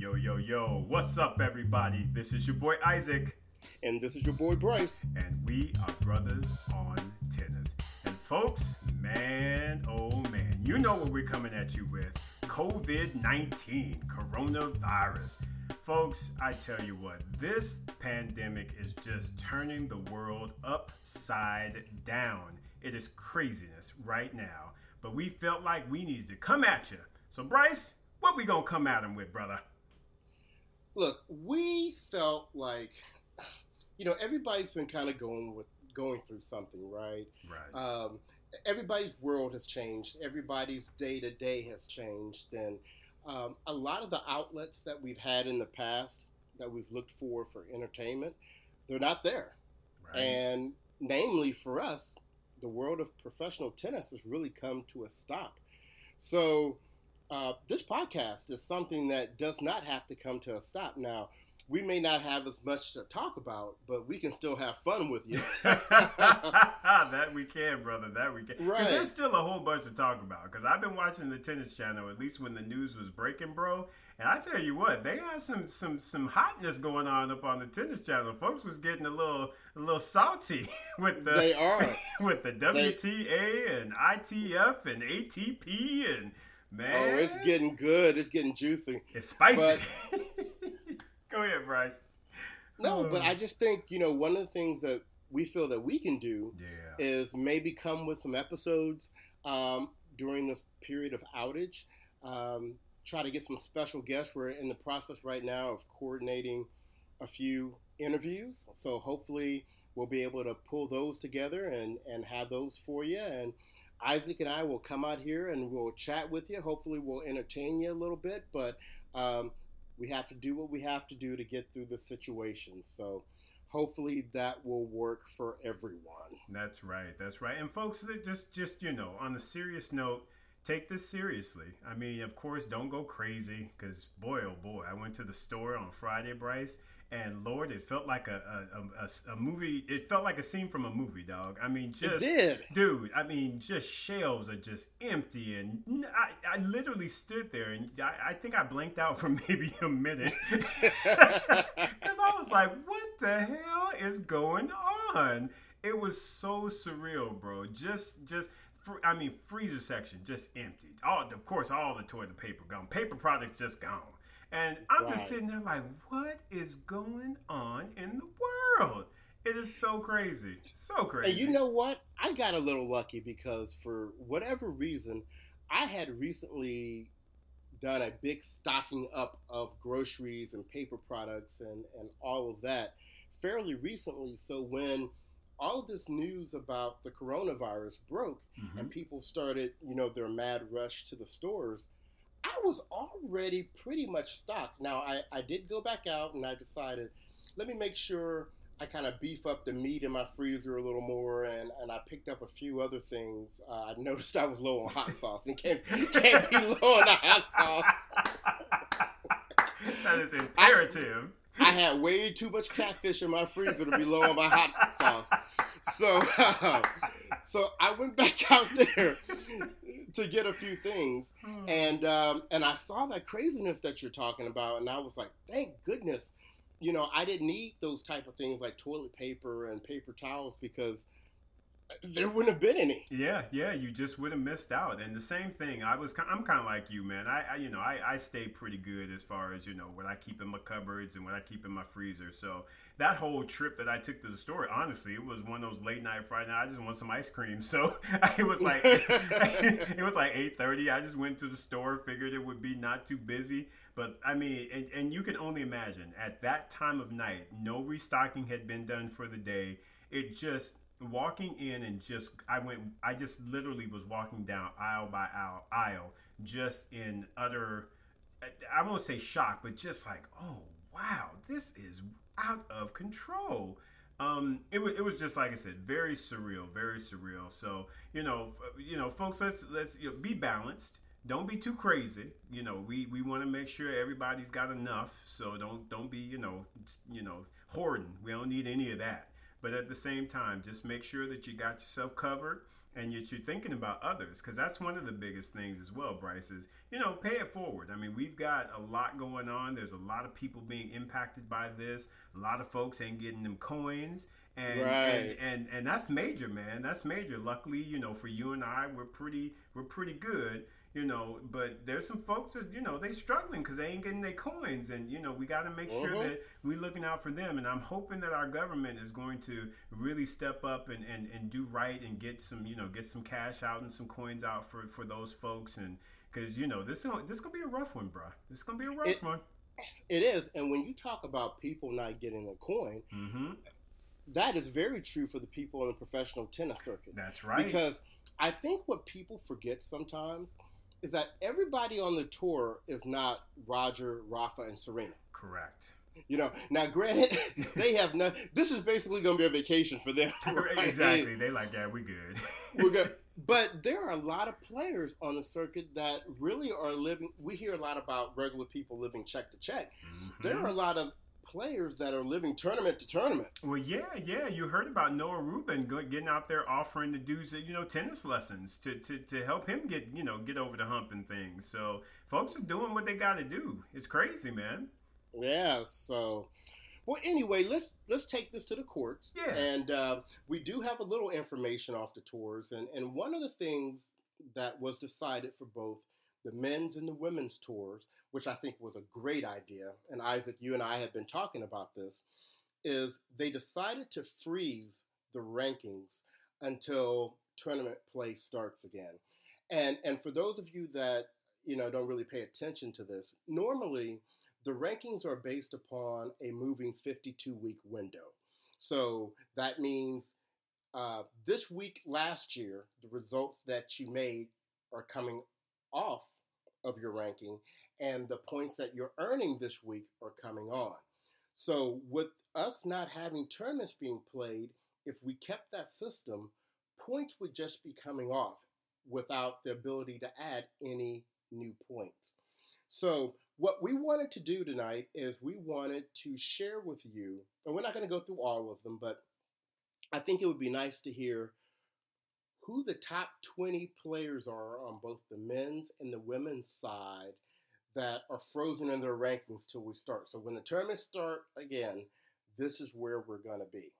Yo, yo, yo, what's up, everybody? This is your boy Isaac. And this is your boy Bryce. And we are brothers on tennis. And folks, man, oh man, you know what we're coming at you with COVID 19, coronavirus. Folks, I tell you what, this pandemic is just turning the world upside down. It is craziness right now, but we felt like we needed to come at you. So, Bryce, what we gonna come at him with, brother? Look, we felt like, you know, everybody's been kind of going with going through something, right? Right. Um, everybody's world has changed. Everybody's day to day has changed, and um, a lot of the outlets that we've had in the past that we've looked for for entertainment, they're not there. right. And namely for us, the world of professional tennis has really come to a stop. So, uh, this podcast is something that does not have to come to a stop. Now, we may not have as much to talk about, but we can still have fun with you. that we can, brother. That we can. Right. there's still a whole bunch to talk about. Because I've been watching the tennis channel at least when the news was breaking, bro. And I tell you what, they had some some some hotness going on up on the tennis channel. Folks was getting a little a little salty with the they are. with the WTA and ITF and ATP and man, Oh, it's getting good. It's getting juicy. it's spicy. Go ahead, Bryce. No, but Oh. I just think, you know, one of the things that we feel that we can do yeah. is maybe come with some episodes um, during this period of outage. Um, try to get some special guests. We're in the process right now of coordinating a few interviews. So hopefully we'll be able to pull those together and, and have those for you. And Isaac and I will come out here and we'll chat with you. Hopefully we'll entertain you a little bit, but um, we have to do what we have to do to get through the situation. So hopefully that will work for everyone. That's right. That's right. And folks, just just you know, on a serious note, take this seriously. I mean, of course, don't go crazy because boy, oh boy, I went to the store on Friday, Bryce, and Lord, it felt like a a, a, a movie. It felt like a scene from a movie, dog. I mean, just dude. I mean, just shelves are just empty, and I, I literally stood there, and I, I think I blanked out for maybe a minute because I was like, "What the hell is going on?" It was so surreal, bro. Just, just. I mean, freezer section just emptied. All, of course, all the toilet paper gone. Paper products just gone. And I'm just sitting there like, what is going on in the world? It is so crazy, so crazy. And you know what? I got a little lucky because for whatever reason, I had recently done a big stocking up of groceries and paper products and, and all of that fairly recently. So when all of this news about the coronavirus broke Mhm. and people started, you know, their mad rush to the stores, I was already pretty much stocked. Now, I, I did go back out and I decided, let me make sure I kind of beef up the meat in my freezer a little more, and, and I picked up a few other things. Uh, I noticed I was low on hot sauce, and can't, can't be low on the hot sauce. that is imperative. I had way too much catfish in my freezer to be low on my hot sauce. So, so I went back out there to get a few things, and um, and I saw that craziness that you're talking about, and I was like, thank goodness, you know, I didn't need those type of things like toilet paper and paper towels because there wouldn't have been any. Yeah, yeah, you just would have missed out. And the same thing, I was, I'm kind of like you, man. I, I, you know, I, I stay pretty good as far as you know what I keep in my cupboards and what I keep in my freezer. So that whole trip that I took to the store, honestly, it was one of those late night Friday night. I just want some ice cream, so it was like, it was like eight thirty. I just went to the store, figured it would be not too busy. But I mean, and, and you can only imagine at that time of night, no restocking had been done for the day. It just walking in and just I went I just literally was walking down aisle by aisle aisle just in utter I won't say shock but just like oh wow this is out of control. Um it was, it was just like I said very surreal very surreal. So you know you know folks let's let's you know, be balanced. Don't be too crazy. You know we we want to make sure everybody's got enough so don't don't be you know you know hoarding. We don't need any of that but at the same time, just make sure that you got yourself covered. and yet you're thinking about others because that's one of the biggest things as well bryce is you know pay it forward. I mean we've got a lot going on. There's a lot of people being impacted by this. A lot of folks ain't getting them coins. And, right. and and and that's major man. That's major. Luckily you know for you and i we're pretty we're pretty good you know but there's some folks that you know they struggling because they ain't getting their coins. And you know we got to make sure that we looking out for them. And i'm hoping that our government is going to really step up and, and and do right and get some you know get some cash out and some coins out for for those folks. And because you know this this gonna be a rough one bro this gonna be a rough it, one. It is. And when you talk about people not getting a coin mm-hmm. that is very true for the people in the professional tennis circuit. That's right. Because i think what people forget sometimes is that everybody on the tour is not Roger, Rafa, and Serena. Correct. You know, now granted, they have no. This is basically going to be a vacation for them. Right? Exactly. They like, yeah, we good. we're good. But there are a lot of players on the circuit that really are living. We hear a lot about regular people living check to check. Mm-hmm. There are a lot of players that are living tournament to tournament. Well, yeah, yeah. You heard about Noah Rubin getting out there offering the dudes, you know, tennis lessons to, to, to help him get, you know, get over the hump and things. So folks are doing what they got to do. It's crazy, man. Yeah. So, well, anyway, let's let's take this to the courts. Yeah. And uh, we do have a little information off the tours, and and one of the things that was decided for both the men's and the women's tours which I think was a great idea, and Isaac, you and I have been talking about this, is they decided to freeze the rankings until tournament play starts again. And and for those of you that you know don't really pay attention to this, normally the rankings are based upon a moving 52 week window. So that means uh, this week last year, the results that you made are coming off of your ranking, and the points that you're earning this week are coming on. So, with us not having tournaments being played, if we kept that system, points would just be coming off without the ability to add any new points. So, what we wanted to do tonight is we wanted to share with you, and we're not going to go through all of them, but I think it would be nice to hear who the top 20 players are on both the men's and the women's side that are frozen in their rankings till we start. So when the tournaments start again, this is where we're going to be.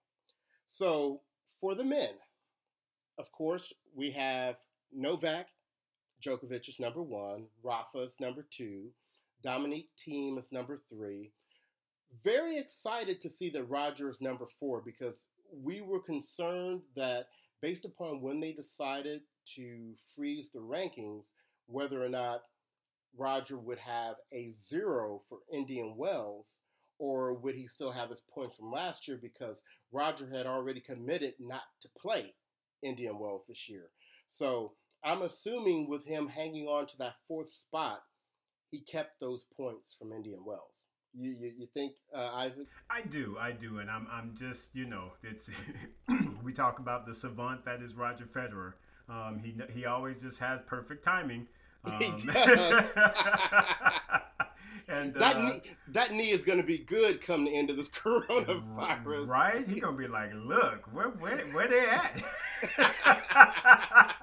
So for the men, of course, we have Novak Djokovic is number one, Rafa is number two, Dominic Thiem is number three. Very excited to see that Roger is number four because we were concerned that based upon when they decided to freeze the rankings, whether or not Roger would have a zero for Indian Wells, or would he still have his points from last year because Roger had already committed not to play Indian Wells this year? So I'm assuming with him hanging on to that fourth spot, he kept those points from Indian Wells. You, you, you think uh, Isaac? I do, I do, and I'm I'm just you know it's we talk about the savant that is Roger Federer. Um, he he always just has perfect timing. Um, and that uh, knee, that knee is going to be good come the end of this coronavirus. Right? He going to be like, look, where where where they at?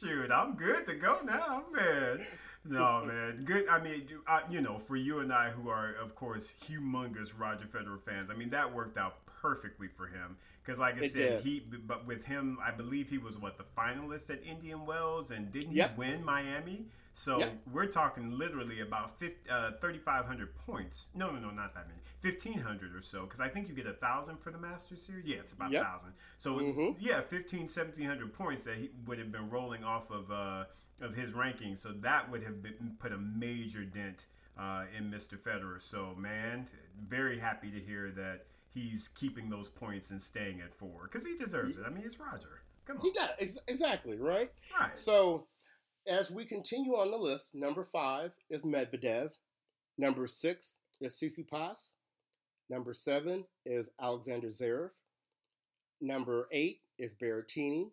Shoot, I'm good to go now, man. No, man. Good. I mean, I, you know, for you and I, who are, of course, humongous Roger Federer fans, I mean, that worked out perfectly for him. Because, like I it said, did. he, but with him, I believe he was what the finalist at Indian Wells, and didn't he win Miami? So yep. we're talking literally about 50, uh, 3,500 points. No, no, no, not that many. 1,500 or so. Because I think you get a thousand for the Masters series. Yeah, it's about a yep. thousand. So mm-hmm. yeah, 15, 1,700 points that he would have been rolling off of. Uh, of his ranking. So that would have been, put a major dent uh, in Mr. Federer. So man, very happy to hear that he's keeping those points and staying at four because he deserves it. I mean, it's Roger. Come on. He does ex- exactly right. Right. So as we continue on the list, number five is Medvedev. Number six is Tsitsipas. Number seven is Alexander Zverev. Number eight is Berrettini.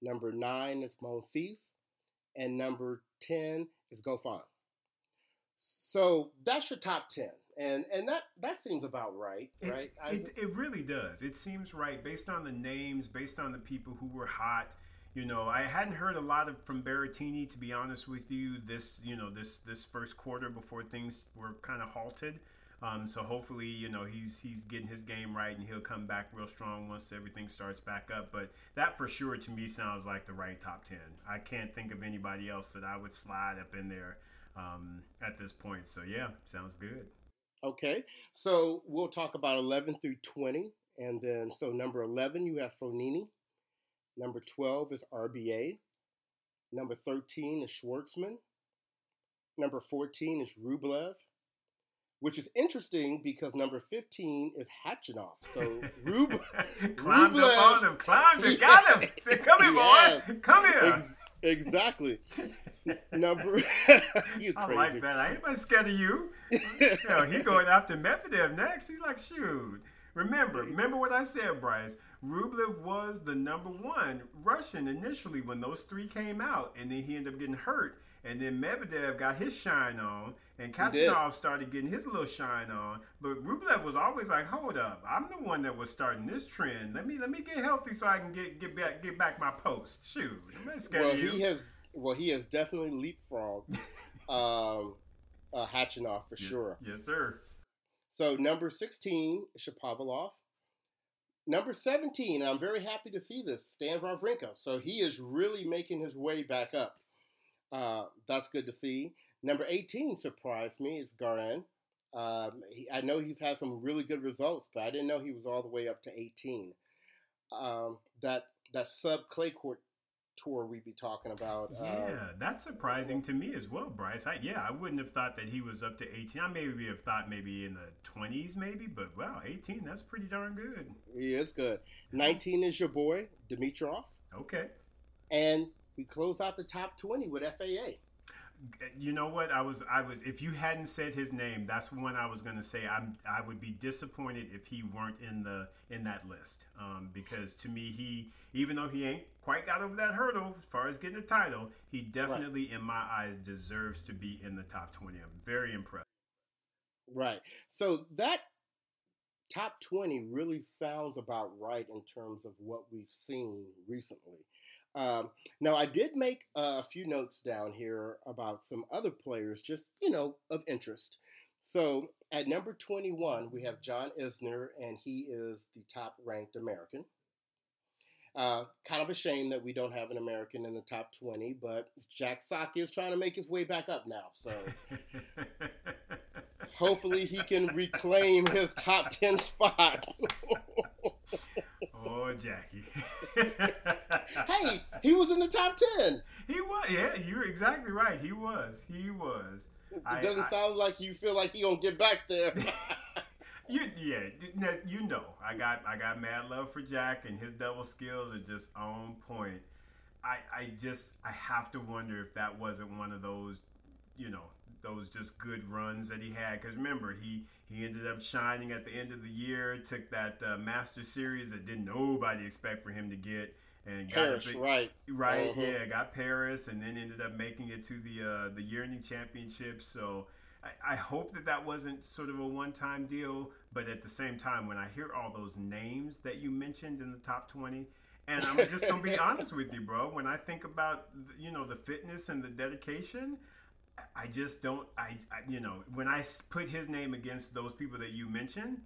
Number nine is Monfils and number 10 is Goffin. So that's your top ten, and and that that seems about right, right? It, it really does. It seems right based on the names, based on the people who were hot. You know, I hadn't heard a lot of from Berrettini to be honest with you. This you know this this first quarter before things were kind of halted. Um, so hopefully, you know, he's he's getting his game right and he'll come back real strong once everything starts back up. But that for sure to me sounds like the right top ten. I can't think of anybody else that I would slide up in there um, at this point. So yeah, sounds good. Okay, so we'll talk about eleven through twenty, and then so number eleven you have Fognini, number twelve is RBA, number thirteen is Schwartzman, number fourteen is Rublev which is interesting because number 15 is Khachanov. So Rub- climbed Rublev, up on him, climbed him, got him. Said, "Come here, yes. boy, come here." Ex- exactly. number. you I like that. I ain't scared of you. you know, he going after Medvedev next. He's like, shoot. Remember, remember what I said, Bryce. Rublev was the number one Russian initially when those three came out, and then he ended up getting hurt and then Medvedev got his shine on, and Khachanov started getting his little shine on. But Rublev was always like, "Hold up, I'm the one that was starting this trend. Let me let me get healthy so I can get get back get back my post. Shoot, well, he has well he has definitely leapfrogged um, uh, for yes, sure. Yes, sir. So number sixteen, Shapovalov. Number 17, and I'm very happy to see this, Stan Wawrinka. So he is really making his way back up. Uh, that's good to see. Number 18 surprised me. It's Garin. Um, he, I know he's had some really good results, but I didn't know he was all the way up to 18. Um, that that sub clay court tour we'd be talking about. Uh, yeah, um, that's surprising to me as well, Bryce. I, yeah, I wouldn't have thought that he was up to 18. I maybe have thought maybe in the 20s, maybe, but wow, 18, that's pretty darn good. He is good. 19 is your boy, Dimitrov. Okay. And we close out the top 20 with FAA. You know what? I was I was if you hadn't said his name, that's one I was going to say. I'm I would be disappointed if he weren't in the in that list. Um, because to me, he even though he ain't quite got over that hurdle as far as getting a title, he definitely right. in my eyes deserves to be in the top 20. I'm very impressed. Right. So that top 20 really sounds about right in terms of what we've seen recently. Um, now, I did make a few notes down here about some other players, just you know, of interest. So at number 21, we have John Isner, and he is the top ranked American. Uh, kind of a shame that we don't have an American in the top 20, but Jack Sock is trying to make his way back up now. So hopefully he can reclaim his top 10 spot. oh, Jackie. hey, he was in the top 10. He was. Yeah, you're exactly right. He was. He was. It I, doesn't I, sound like you feel like he gonna get back there. you, yeah, you know, I got I got mad love for Jack, and his double skills are just on point. I I just I have to wonder if that wasn't one of those, you know, those just good runs that he had. Because remember, he he ended up shining at the end of the year. Took that uh, Master Series that didn't nobody expect for him to get, and Paris, got big, right, right, uh-huh. yeah, got Paris, and then ended up making it to the uh, the year-end championship. So. I, I hope that that wasn't sort of a one-time deal, but at the same time, when I hear all those names that you mentioned in the top twenty, and I'm just gonna be honest with you, bro. When I think about you know the fitness and the dedication, I just don't. I, I, you know when I put his name against those people that you mentioned,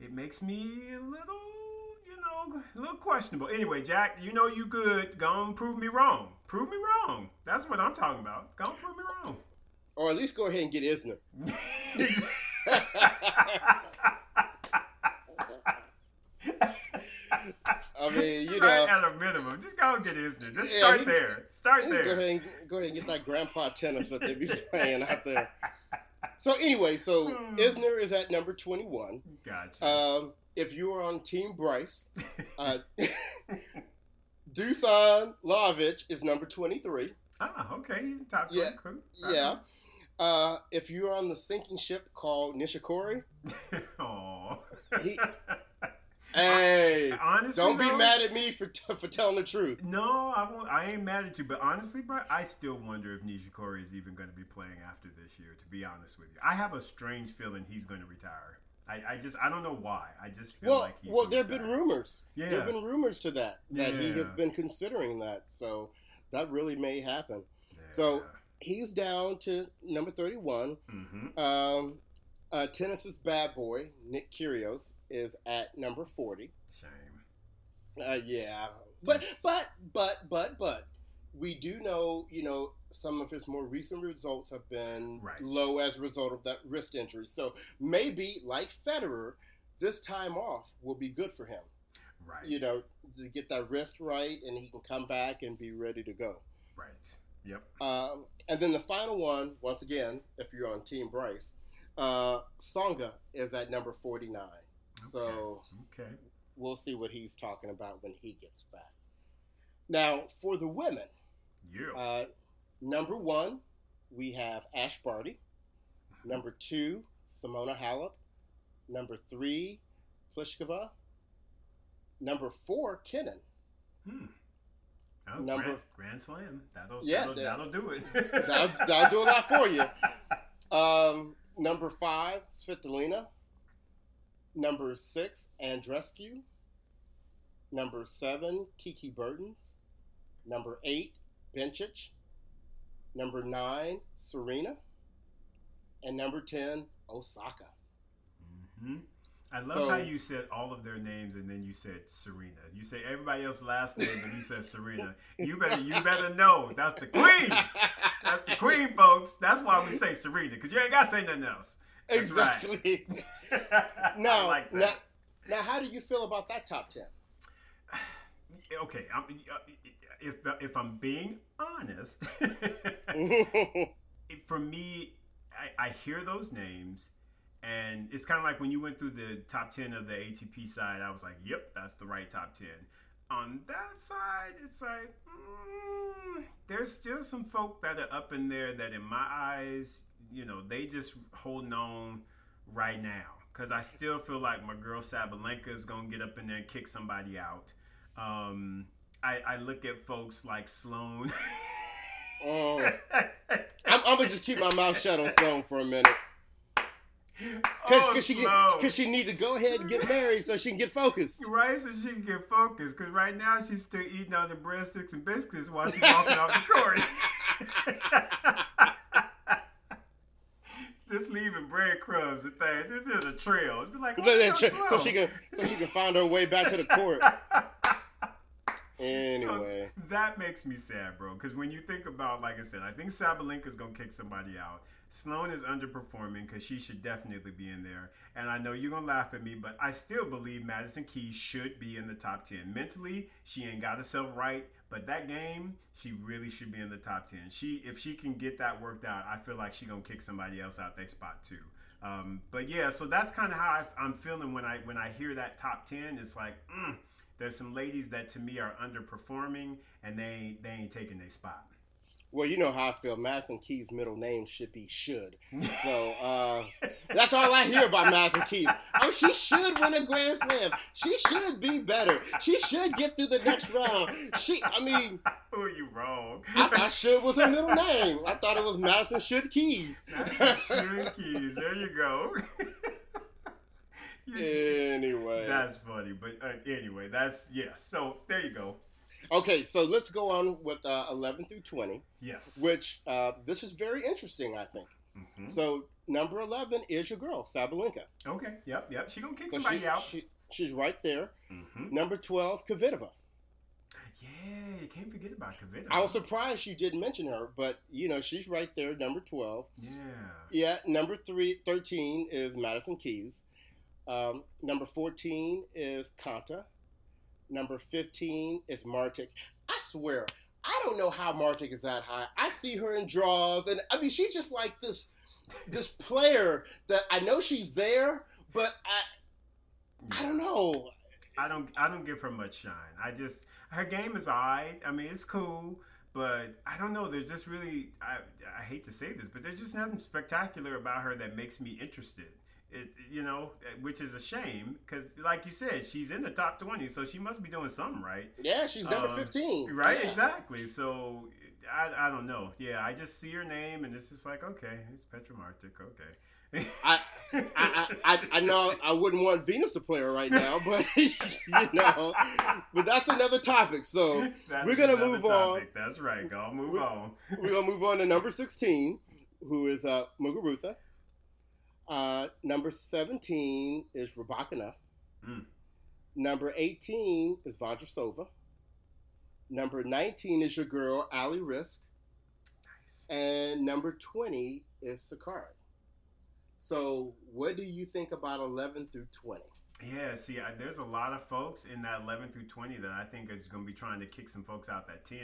it makes me a little, you know, a little questionable. Anyway, Jack, you know you good. Go on, prove me wrong. Prove me wrong. That's what I'm talking about. Go on, prove me wrong. Or at least go ahead and get Isner. Mean, you know, at a minimum, just go and get Isner. Just yeah, start he, there. Start there. Go ahead, and, go ahead and get that grandpa tennis that they be playing out there. So anyway, so hmm. Isner is at number twenty-one. Gotcha. Um, if you are on Team Bryce, uh, Dusan Lajovic is number twenty-three. Ah, okay, he's top twenty. Yeah, crew. yeah. Uh, if you're on the sinking ship called Nishikori, oh, he Hey, I, honestly, don't be though, mad at me for for telling the truth. No, I won't. I ain't mad at you, but honestly, bro, I still wonder if Nishikori is even going to be playing after this year. To be honest with you, I have a strange feeling he's going to retire. I, I just I don't know why. I just feel well, like he's well, Well, there have been rumors. Yeah. There have been rumors to that that he has been considering that. So that really may happen. Yeah. So he's down to number thirty-one. Mhm. Um, uh, tennis's bad boy Nick Kyrgios is at number forty. shame. Uh, yeah, but Yes. but but but but we do know, you know, some of his more recent results have been Right. low as a result of that wrist injury. So maybe, like Federer, this time off will be good for him. Right. You know, to get that wrist right, and he can come back and be ready to go. Right. Yep. Um, and then the final one, once again, if you're on Team Bryce, uh, Tsonga is at number So Okay. we'll see what he's talking about when he gets back. Now, for the women, Yeah. uh, number one, we have Ash Barty. Number two, Simona Halep. Number three, Pliskova. Number four, Kenin. Hmm. Oh, Number- Grand, Grand Slam. That'll Yeah, that'll, that'll do it. That'll, that'll do a lot for you. Um, number five, Svitolina. Number six, Andreescu. Number seven, Kiki Burton. Number eight, Bencic. Number nine, Serena. And number 10, Osaka. hmm I love So- how you said all of their names and then you said Serena. You say everybody else's last name, but you said Serena. You better you better know that's the queen. That's the queen, folks. That's why we say Serena because you ain't got to say nothing else. Right. exactly. I Now, like now, now, how do you feel about that top 10? okay, I'm, if if I'm being honest, for me, I, I hear those names, and it's kind of like when you went through the top ten of the ATP side. I was like, "Yep, that's the right top 10. On that side, it's like mm, there's still some folk that are up in there that, in my eyes, you know, they just holding on right now. Because I still feel like my girl Sabalenka is gonna get up in there and kick somebody out. Um, I, I look at folks like Sloane. Oh. I'm, I'm gonna just keep my mouth shut on Sloane for a minute, cause, oh, 'cause she get, Sloane. cause she need to go ahead and get married so she can get focused. Right, so she can get focused. Because right now she's still eating all the breadsticks and biscuits while she's walking off the court. Just leaving breadcrumbs and things. It's just a trail. It's be like, oh, yo, so she can so she can find her way back to the court. Anyway, So that makes me sad, bro. Because when you think about, like I said, I think Sabalenka's gonna kick somebody out. Sloane is underperforming because she should definitely be in there. And I know you're gonna laugh at me, but I still believe Madison Keys should be in the top ten. Mentally, she ain't got herself right, but that game, she really should be in the top ten. She, if she can get that worked out, I feel like she gonna kick somebody else out their spot too. Um, but yeah, so that's kind of how I, I'm feeling when I when I hear that top ten. It's like. Mm, there's some ladies that to me are underperforming and they they ain't taking their spot. Well, you know how I feel. Madison Keys' middle name should be Should. So uh, that's all I hear about Madison Keys. Oh, she should win a Grand Slam. She should be better. She should get through the next round. She, I mean, oh, you wrong. I thought Should was her middle name. I thought it was Madison Should Keys. That's Sharon Keys. There you go. Anyway, That's funny, but uh, anyway, that's yeah. So there you go. Okay. So let's go on with uh, 11 through 20, Yes. which uh, this is very interesting. I think. Mhm. So number 11 is your girl Sabalenka. Okay. Yep. Yep. She gonna kick So somebody she, out. she, she's right there. hmm Number 12, Kvitova. Yeah, you can't forget about Kvitova. I was surprised you didn't mention her, but you know she's right there, number twelve. Yeah. Yeah, number three, 13 is Madison Keys. Um, number fourteen is Konta. Number fifteen is Martic. I swear, I don't know how Martic is that high. I see her in draws, and I mean she's just like this, this player that I know she's there, but I, I don't know. I don't I don't give her much shine. I just her game is alright. I mean it's cool, but I don't know. There's just really I I hate to say this, but there's just nothing spectacular about her that makes me interested. It, you know, which is a shame because, like you said, she's in the top twenty, so she must be doing something right. Yeah, she's number Um, fifteen. Right, Yeah. exactly. So I, I don't know. Yeah, I just see her name and it's just like, okay, it's Petra Martic. Okay. I, I, I, I, know I wouldn't want Venus to play her right now, but you know, but that's another topic. So we're gonna move on. topic. That's right. Go move We're- on. we're gonna move on to number sixteen, who is uh, Muguruza. Uh, number seventeen is Rybakina. Mm. Number eighteen is Vondrousova. Number nineteen is your girl Ali Riske, Nice. and number twenty is Sakkari. So, what do you think about eleven through twenty? Yeah, see, I, there's a lot of folks in that 11 through 20 that I think is going to be trying to kick some folks out that 10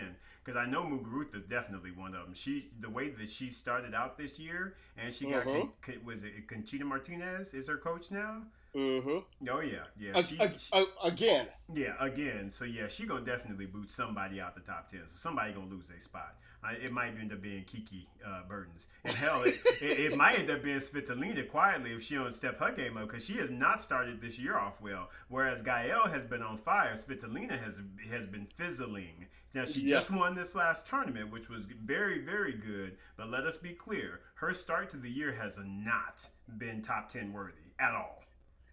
because I know Muguruza is definitely one of them. She, the way that she started out this year, and she got Mhm. Con- was it Conchita Martinez is her coach now? Mm-hmm. Oh yeah, yeah, she, she- again, yeah, again. So yeah, she gonna definitely boot somebody out the top 10. So somebody gonna lose their spot. It might end up being Kiki uh, Bertens, and hell, it, it, it might end up being Svitolina quietly if she don't step her game up because she has not started this year off well. Whereas Gael has been on fire, Svitolina has has been fizzling. Now she just won this last tournament, which was very very good. But let us be clear, her start to the year has not been top 10 worthy at all.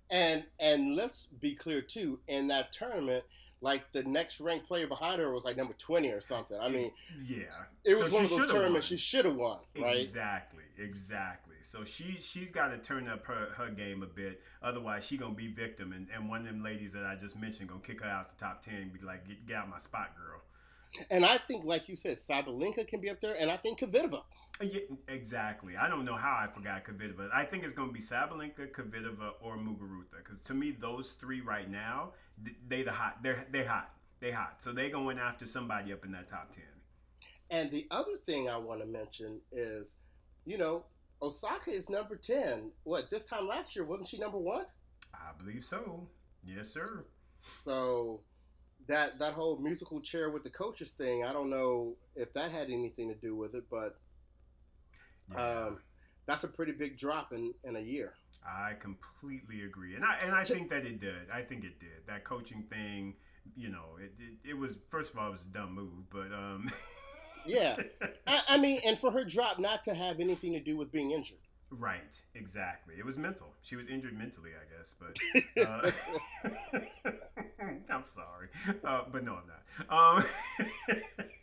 and and let's be clear too. In that tournament, like the next ranked player behind her was like number twenty or something. I mean, yeah, it was she one of those tournaments won. she should have won, right? Exactly, exactly. So she she's got to turn up her, her game a bit. Otherwise, she gonna be victim, and, and one of them ladies that I just mentioned gonna kick her out the top ten and be like, get, get out my spot, girl. And I think, like you said, Sabalenka can be up there, and I think Kvitova. Yeah, exactly. I don't know how I forgot Kvitova. I think it's going to be Sabalenka, Kvitova, or Muguruza. Because to me, those three right now, th- they the hot. They're they hot. They hot. So they going after somebody up in that top ten. And the other thing I want to mention is, you know, Osaka is number ten. What this time last year wasn't she number one? I believe so. Yes, sir. So that that whole musical chair with the coaches thing, I don't know if that had anything to do with it, but Yeah. um, that's a pretty big drop in, in a year. I completely agree, and I and I think that it did. I think it did. That coaching thing, you know, it, it, it was first of all it was a dumb move, but um, Yeah, I, I mean, and for her drop not to have anything to do with being injured. right, exactly. It was mental. She was injured mentally, I guess. But uh, I'm sorry, uh, but no, I'm not. Um,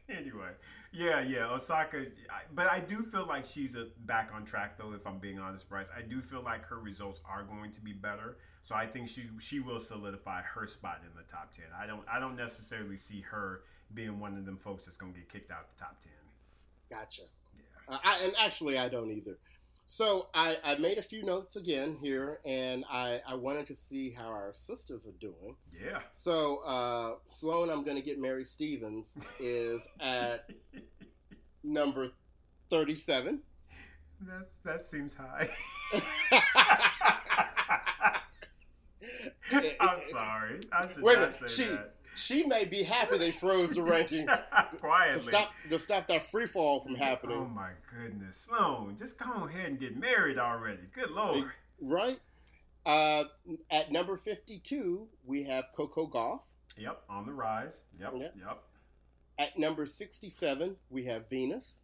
anyway, yeah, yeah, Osaka. But I do feel like she's a, back on track, though. If I'm being honest, Bryce, I do feel like her results are going to be better. So I think she she will solidify her spot in the top ten. I don't I don't necessarily see her being one of them folks that's going to get kicked out the top ten. Gotcha. Yeah. Uh, I, and actually, I don't either. So I, I made a few notes again here, and I, I wanted to see how our sisters are doing. Yeah. So uh, Sloane, I'm going to get Mary Stephens is at number 37. That's that seems high. I'm sorry. I should Wait not minute, say she- that. She may be happy they froze the rankings to Quietly. stop to stop that free fall from happening. Oh my goodness, Sloane, just go ahead and get married already. Good lord. Right? Uh, at number 52, we have Coco Gauff. Yep, on the rise. Yep, Yeah. yep. At number 67, we have Venus.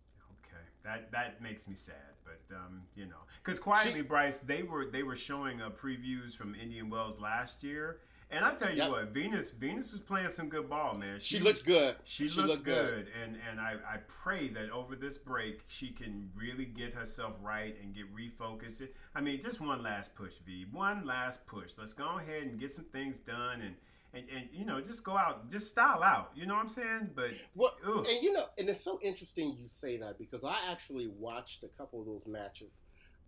Okay, that that makes me sad, but um, you know, because quietly, Bryce, they were they were showing uh, previews from Indian Wells last year, and I tell you Yep. what, Venus Venus was playing some good ball, man. She, was- looks good. She, She looked, looked good, good. and and I, I pray that over this break she can really get herself right and get refocused. I mean, just one last push, V. One last push. Let's go ahead and get some things done, and and, and you know just go out, just style out. You know what I'm saying? But Well, ugh. and you know, and it's so interesting you say that because I actually watched a couple of those matches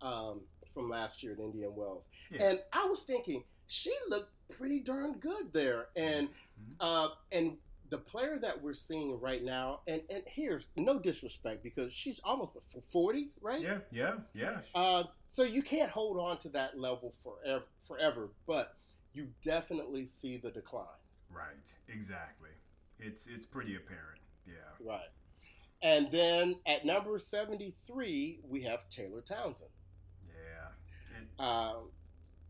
um, from last year at Indian Wells, Yeah. and I was thinking she looked pretty darn good there, and Mhm. uh, and the player that we're seeing right now, and and here's no disrespect because she's almost forty, right? yeah, yeah, yeah. Uh, so you can't hold on to that level forever, forever, but you definitely see the decline. right, exactly. It's it's pretty apparent. Yeah. Right. And then at number 73, we have Taylor Townsend. Yeah. And- Um,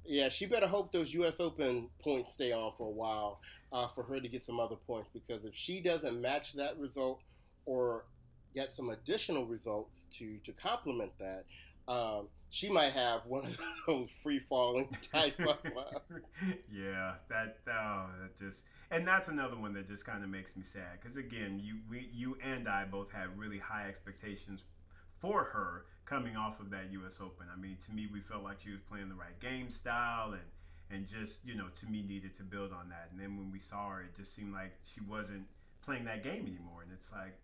Yeah, she better hope those U.S. Open points stay on for a while uh, for her to get some other points because if she doesn't match that result or get some additional results to to complement that, um, she might have one of those free falling type of. Uh, yeah, that oh, that just and that's another one that just kind of makes me sad because again, you we you and I both had really high expectations for her coming off of that U.S. Open. I mean, to me, we felt like she was playing the right game style and and just you know to me needed to build on that. And then when we saw her, it just seemed like she wasn't playing that game anymore. And it's like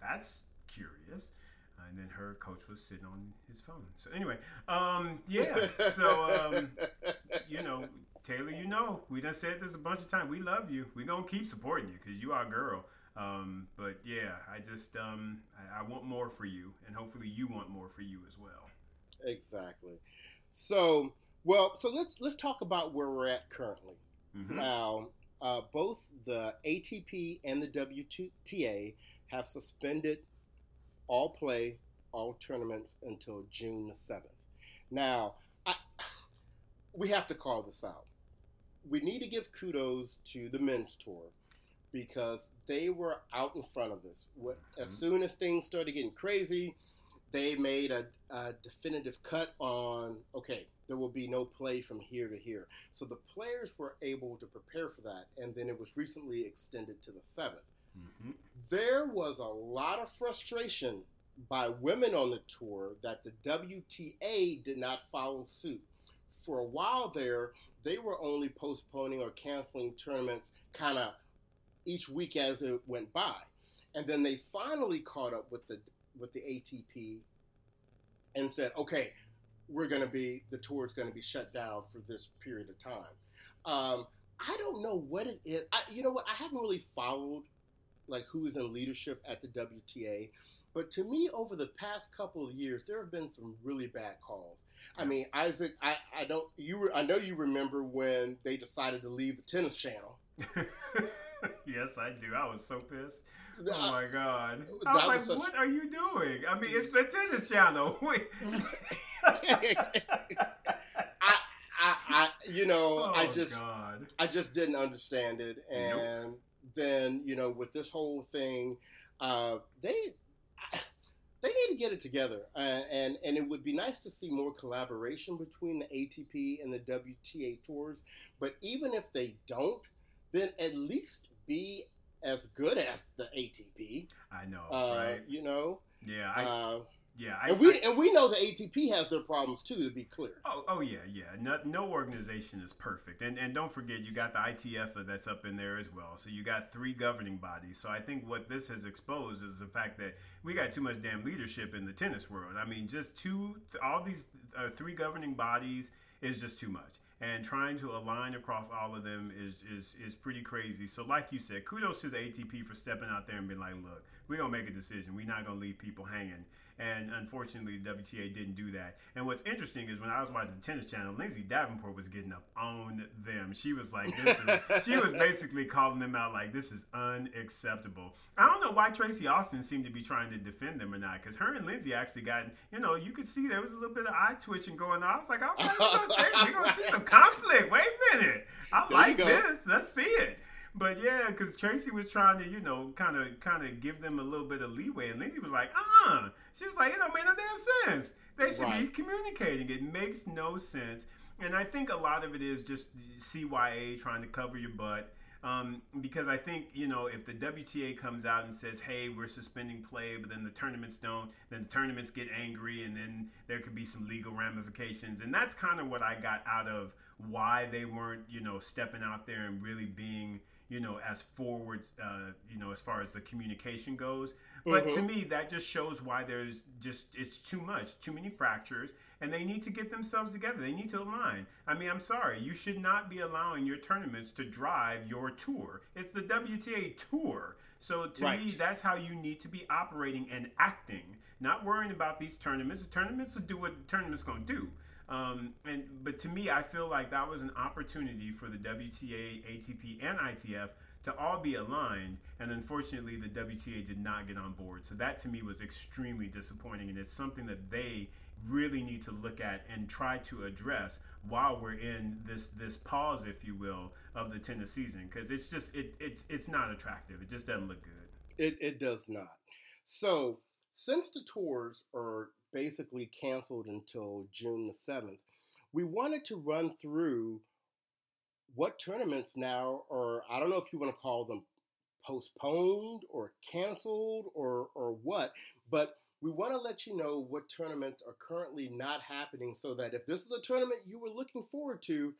that's curious. Uh, and then her coach was sitting on his phone. So anyway, um, yeah. So um, you know, Taylor, you know, we done said this a bunch of times. We love you. We gonna keep supporting you because you are a girl. Um, but yeah, I just um, I, I, want more for you, and hopefully you want more for you as well. Exactly. So well, so let's let's talk about where we're at currently. Mm-hmm. Now, uh, both the ATP and the WTA have suspended all play, all tournaments until June the seventh. Now, I, we have to call this out. We need to give kudos to the men's tour because they were out in front of this. As mm-hmm. soon as things started getting crazy, they made a, a, definitive cut on okay, there will be no play from here to here. So the players were able to prepare for that, and then it was recently extended to the 7th mm-hmm. There was a lot of frustration by women on the tour that the WTA did not follow suit. For a while there, they were only postponing or canceling tournaments kind of each week as it went by. And then they finally caught up with the with the ATP and said, okay, we're going to be the tour is going to be shut down for this period of time. Um, I don't know what it is. I, you know what? I haven't really followed like who is in leadership at the WTA, but to me, over the past couple of years, there have been some really bad calls. I mean, Isaac, I, I don't you were, I know you remember when they decided to leave the tennis channel. yes, I do. I was so pissed. Oh my god! I was like, was "What are you doing?" I mean, it's the tennis channel. I, I, I, you know, oh, I just, God. I just didn't understand it, and nope. then you know, with this whole thing, uh, they, they need to get it together, uh, and and it would be nice to see more collaboration between the ATP and the WTA tours. But even if they don't, then at least be as good as the ATP. I know, uh, right? You know. Yeah. I, uh, yeah, I, and we I, and we know the ATP has their problems too. To be clear. Oh, oh yeah, yeah. No, no organization is perfect, and and don't forget you got the ITF that's up in there as well. So you got three governing bodies. So I think what this has exposed is the fact that we got too much damn leadership in the tennis world. I mean, just two, all these uh, three governing bodies is just too much and trying to align across all of them is is is pretty crazy. So, like you said, kudos to the ATP for stepping out there and being like, "Look, we're gonna make a decision. We're not gonna leave people hanging." And unfortunately, the WTA didn't do that. And what's interesting is when I was watching the Tennis Channel, Lindsay Davenport was getting up on them. She was like, "This is." she was basically calling them out like, "This is unacceptable." I don't know why Tracy Austin seemed to be trying to defend them or not, because her and Lindsay actually got, you know, you could see there was a little bit of eye twitching going on. I was like, "All right, we're gonna, gonna see some conflict. Wait a minute, I there like this. Let's see it." But yeah, because Tracy was trying to, you know, kind of, kind of give them a little bit of leeway, and Lindsay was like, "Uh," she was like, "It don't make no damn sense. They should right. be communicating. It makes no sense." And I think a lot of it is just CYA trying to cover your butt. Um, because I think you know if the WTA comes out and says, "Hey, we're suspending play," but then the tournaments don't, then the tournaments get angry, and then there could be some legal ramifications. And that's kind of what I got out of why they weren't, you know, stepping out there and really being you know, as forward, uh, you know, as far as the communication goes. But mm-hmm. to me, that just shows why there's just it's too much, too many fractures, and they need to get themselves together. They need to align. I mean, I'm sorry, you should not be allowing your tournaments to drive your tour. It's the WTA tour. So to right. me, that's how you need to be operating and acting, not worrying about these tournaments. The tournaments will do what the tournament's going to do. Um, and but to me, I feel like that was an opportunity for the WTA, ATP, and ITF to all be aligned. And unfortunately, the WTA did not get on board. So that to me was extremely disappointing. And it's something that they really need to look at and try to address while we're in this this pause, if you will, of the tennis season. Because it's just it it's it's not attractive. It just doesn't look good. It it does not. So since the tours are basically canceled until June the seventh, we wanted to run through what tournaments now are. I don't know if you want to call them postponed or canceled or or what, but we want to let you know what tournaments are currently not happening so that if this is a tournament you were looking forward to,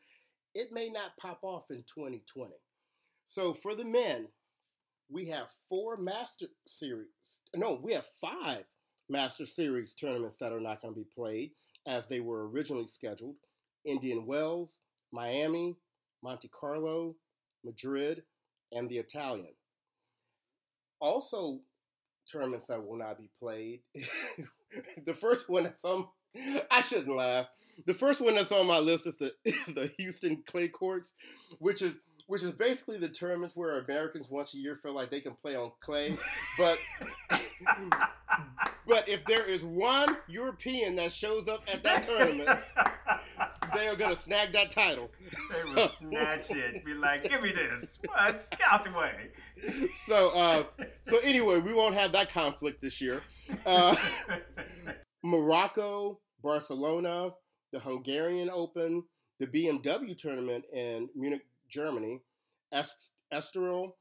it may not pop off in 2020. So for the men, we have four Master Series. No, we have five Master Series tournaments that are not going to be played as they were originally scheduled Indian Wells, Miami, Monte Carlo, Madrid, and the Italian. Also, tournaments that will not be played. the first one that's on, I shouldn't laugh. The first one that's on my list is the is the Houston Clay Courts, which is which is basically the tournaments where Americans once a year feel like they can play on clay, but. but if there is one European that shows up at that tournament, they are gonna snag that title. They will snatch it. Be like, give me this. What? Get out the way. So, uh, so anyway, we won't have that conflict this year. Uh, Morocco, Barcelona, the Hungarian Open, the BMW tournament in Munich, Germany, Est- Estoril,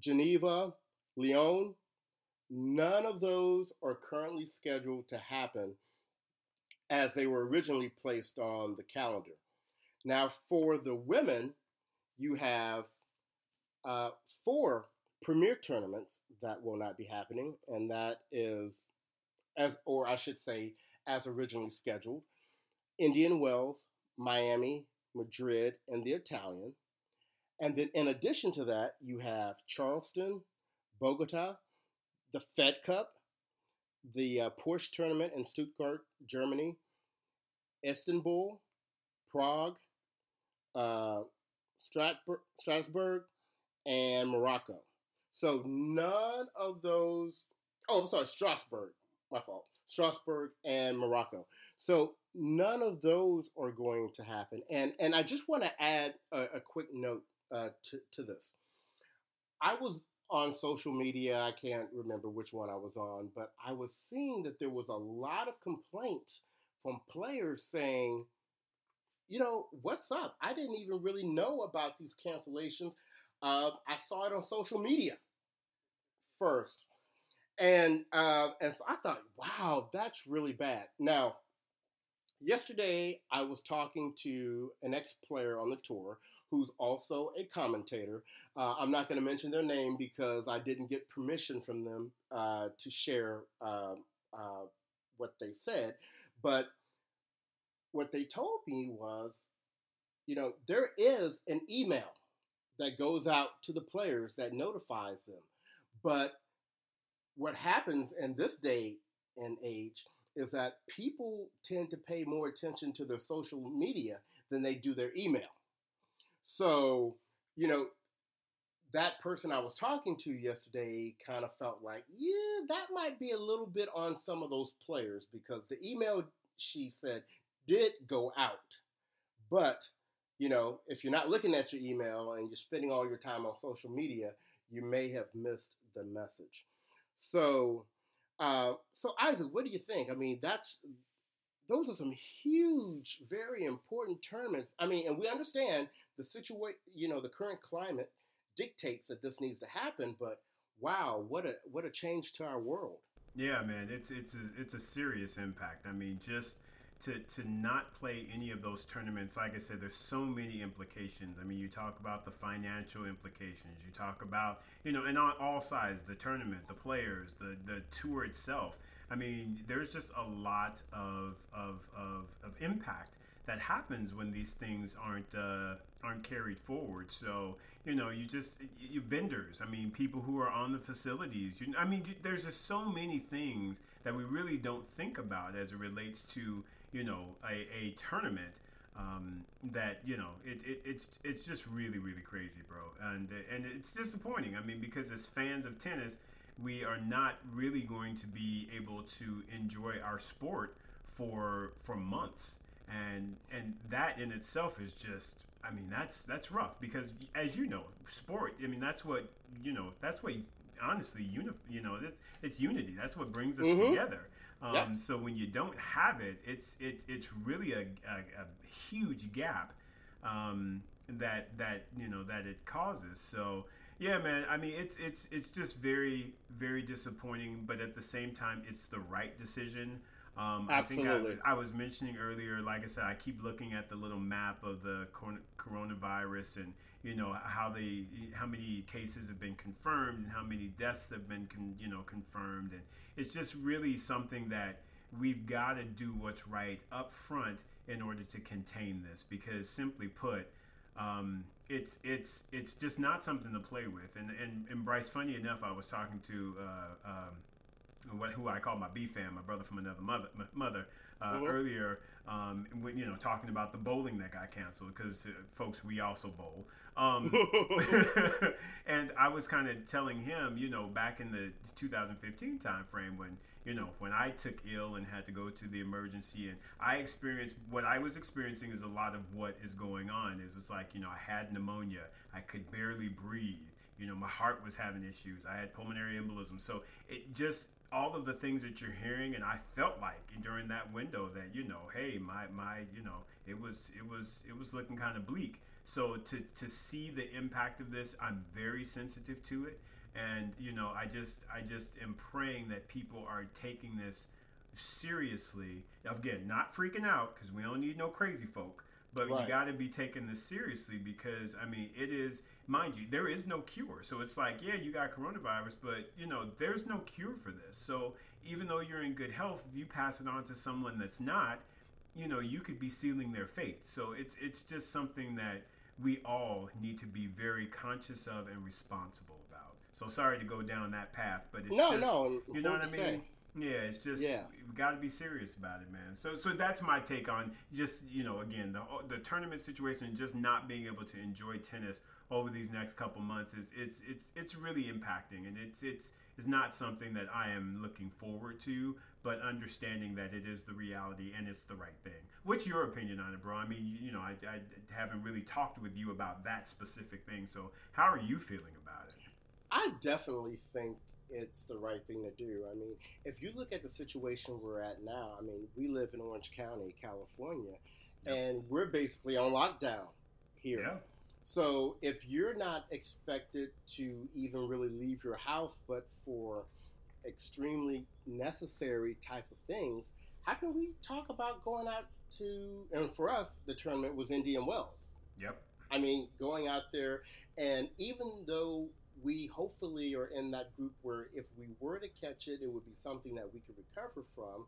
Geneva, Lyon. None of those are currently scheduled to happen as they were originally placed on the calendar. Now, for the women, you have uh, four premier tournaments that will not be happening, and that is, as or I should say, as originally scheduled, Indian Wells, Miami, Madrid, and the Italian. And then, in addition to that, you have Charleston, Bogota, the Fed Cup, the uh, Porsche tournament in Stuttgart, Germany, Istanbul, Prague, uh, Strasbourg, and Morocco. So none of those. Oh, I'm sorry, Strasbourg. My fault. Strasbourg and Morocco. So none of those are going to happen. And and I just want to add a, a quick note uh, to to this. I was on social media. I can't remember which one I was on, but I was seeing that there was a lot of complaints from players saying, you know, what's up? I didn't even really know about these cancellations. Uh, I saw it on social media first. And uh, and so I thought, wow, that's really bad. Now, yesterday I was talking to an ex player on the tour who's also a commentator. Uh, I'm not going to mention their name because I didn't get permission from them uh, to share uh, uh, what they said. But what they told me was, you know, there is an email that goes out to the players that notifies them. But what happens in this day and age is that people tend to pay more attention to their social media than they do their email. So, you know, that person I was talking to yesterday kind of felt like, yeah, that might be a little bit on some of those players because the email she said did go out. But, you know, if you're not looking at your email and you're spending all your time on social media, you may have missed the message. So, uh, so Isaac, what do you think? I mean, that's those are some huge, very important tournaments. I mean, and we understand the situation. You know, the current climate dictates that this needs to happen. But wow, what a what a change to our world. Yeah, man, it's it's a, it's a serious impact. I mean, just to to not play any of those tournaments, like I said, there's so many implications. I mean, you talk about the financial implications. You talk about you know, and on all sides, the tournament, the players, the the tour itself. I mean, there's just a lot of of of, of impact that happens when these things aren't uh, aren't carried forward. So you know, you just you, vendors. I mean, people who are on the facilities. You, I mean, there's just so many things that we really don't think about as it relates to you know a, a tournament. Um, that you know, it, it, it's it's just really really crazy, bro, and and it's disappointing. I mean, because as fans of tennis, we are not really going to be able to enjoy our sport for for months, and and that in itself is just I mean, that's that's rough because, as you know, sport. I mean, that's what you know. That's what honestly, uni- you know, it's, it's unity. That's what brings us mm-hmm. together. Um, yep. So when you don't have it, it's it's it's really a, a, a huge gap um, that that you know that it causes. So yeah, man. I mean, it's it's it's just very very disappointing, but at the same time, it's the right decision. Um, Absolutely. I think I, I, was mentioning earlier, like I said, I keep looking at the little map of the coronavirus and you know how they how many cases have been confirmed and how many deaths have been con, you know confirmed and it's just really something that we've got to do what's right up front in order to contain this because simply put um, it's it's it's just not something to play with and and, and Bryce funny enough I was talking to uh, um, what who I call my B fam, my brother from another mother, mother uh, mm-hmm. earlier, um, when, you know, talking about the bowling that got canceled because uh, folks, we also bowl. Um, and I was kind of telling him, you know, back in the 2015 timeframe when you know when I took ill and had to go to the emergency, and I experienced what I was experiencing is a lot of what is going on. It was like you know I had pneumonia, I could barely breathe. You know, my heart was having issues. I had pulmonary embolism. So it just all of the things that you're hearing and I felt like during that window that you know hey my my you know it was it was it was looking kind of bleak. So to to see the impact of this I'm very sensitive to it. And you know I just I just am praying that people are taking this seriously. Again not freaking out because we don't need no crazy folk but right. you got to be taking this seriously because I mean it is mind you there is no cure so it's like yeah you got coronavirus but you know there's no cure for this so even though you're in good health if you pass it on to someone that's not you know you could be sealing their fate so it's it's just something that we all need to be very conscious of and responsible about so sorry to go down that path but it's no just, no you know what i mean. Yeah, it's just yeah. we got to be serious about it, man. So so that's my take on just you know again the the tournament situation and just not being able to enjoy tennis over these next couple months is it's it's it's really impacting and it's it's it's not something that I am looking forward to, but understanding that it is the reality and it's the right thing. What's your opinion on it, bro? I mean, you, you know, I, I haven't really talked with you about that specific thing. So how are you feeling about it? I definitely think it's the right thing to do. I mean, if you look at the situation we're at now, I mean, we live in Orange County, California, yep. and we're basically on lockdown here. Yeah. So if you're not expected to even really leave your house, but for extremely necessary type of things, how can we talk about going out to? And for us, the tournament was Indian Wells. Yep. I mean, going out there, and even though we hopefully are in that group where if we were to catch it, it would be something that we could recover from.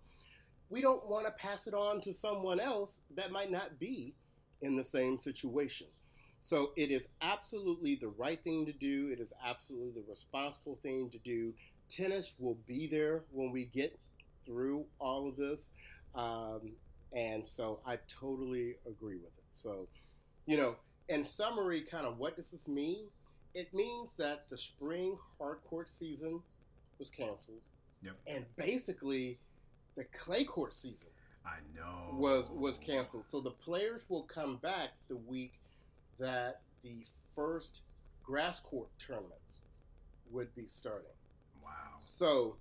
We don't want to pass it on to someone else that might not be in the same situation. So it is absolutely the right thing to do. It is absolutely the responsible thing to do. Tennis will be there when we get through all of this. Um, and so I totally agree with it. So, you know, in summary, kind of what does this mean? it means that the spring hard court season was canceled. Yep. And basically, the clay court season I know was was canceled. So the players will come back the week that the first grass court tournaments would be starting. Wow. So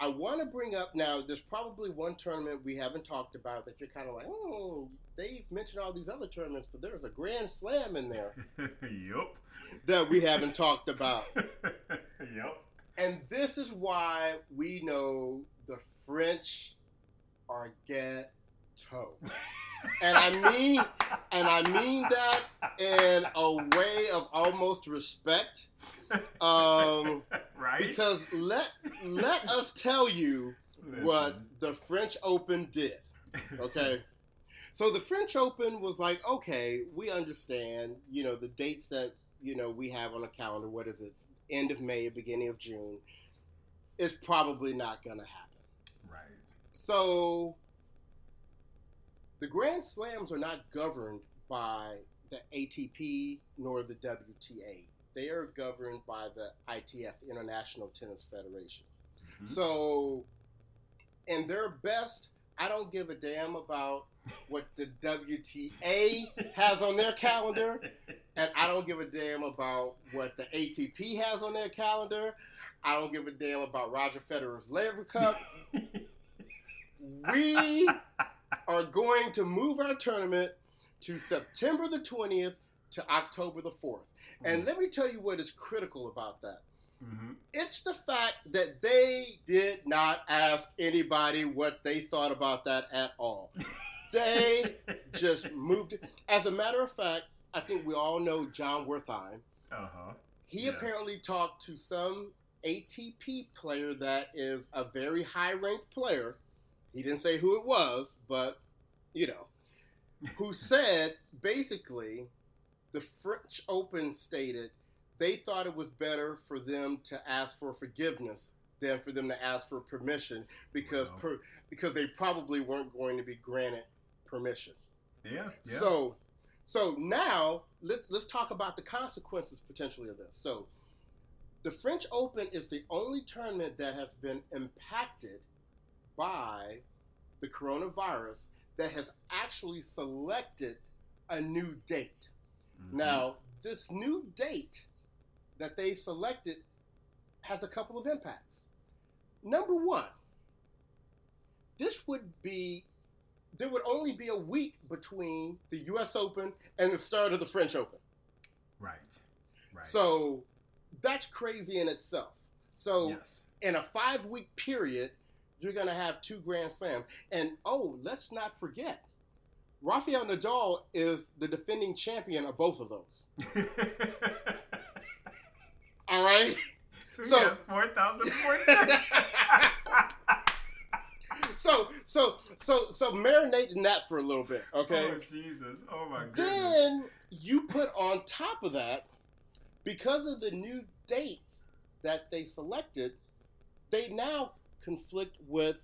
I want to bring up now. There's probably one tournament we haven't talked about that you're kind of like, oh, they've mentioned all these other tournaments, but there's a Grand Slam in there. yep. That we haven't talked about. yep. And this is why we know the French are ghetto. and I mean, and I mean that in a way of almost respect. Um, right. Because let let us tell you Listen. what the French Open did. Okay. so the French Open was like, okay, we understand, you know, the dates that you know we have on the calendar. What is it? End of May, beginning of June. Is probably not going to happen. Right. So the Grand Slams are not governed by the ATP nor the WTA. They are governed by the ITF, International Tennis Federation. Mm-hmm. So, in their best, I don't give a damn about what the WTA has on their calendar, and I don't give a damn about what the ATP has on their calendar. I don't give a damn about Roger Federer's Laver Cup. we are going to move our tournament to September the 20th to October the 4th. And mm-hmm. let me tell you what is critical about that. Mm-hmm. It's the fact that they did not ask anybody what they thought about that at all. they just moved it. As a matter of fact, I think we all know Jon Wertheim. Uh huh. He yes. apparently talked to some ATP player that is a very high ranked player. He didn't say who it was, but you know, who said basically the French Open stated they thought it was better for them to ask for forgiveness than for them to ask for permission because wow. per, because they probably weren't going to be granted permission. Yeah, yeah. So so now let's let's talk about the consequences potentially of this. So the French Open is the only tournament that has been impacted by the coronavirus that has actually selected a new date. Mm-hmm. Now, this new date that they've selected has a couple of impacts. Number one, this would be there would only be a week between the U.S. Open and the start of the French Open. Right. Right. So that's crazy in itself. So yes. in a five week period, you're going to have two Grand Slams. And oh, let's not forget, Rafael Nadal is the defending champion of both of those. All right. So, so he has four thousand four so so so so marinate in that for a little bit, okay? Oh Jesus! Oh my goodness! Then you put on top of that, because of the new dates that they selected, they now conflict with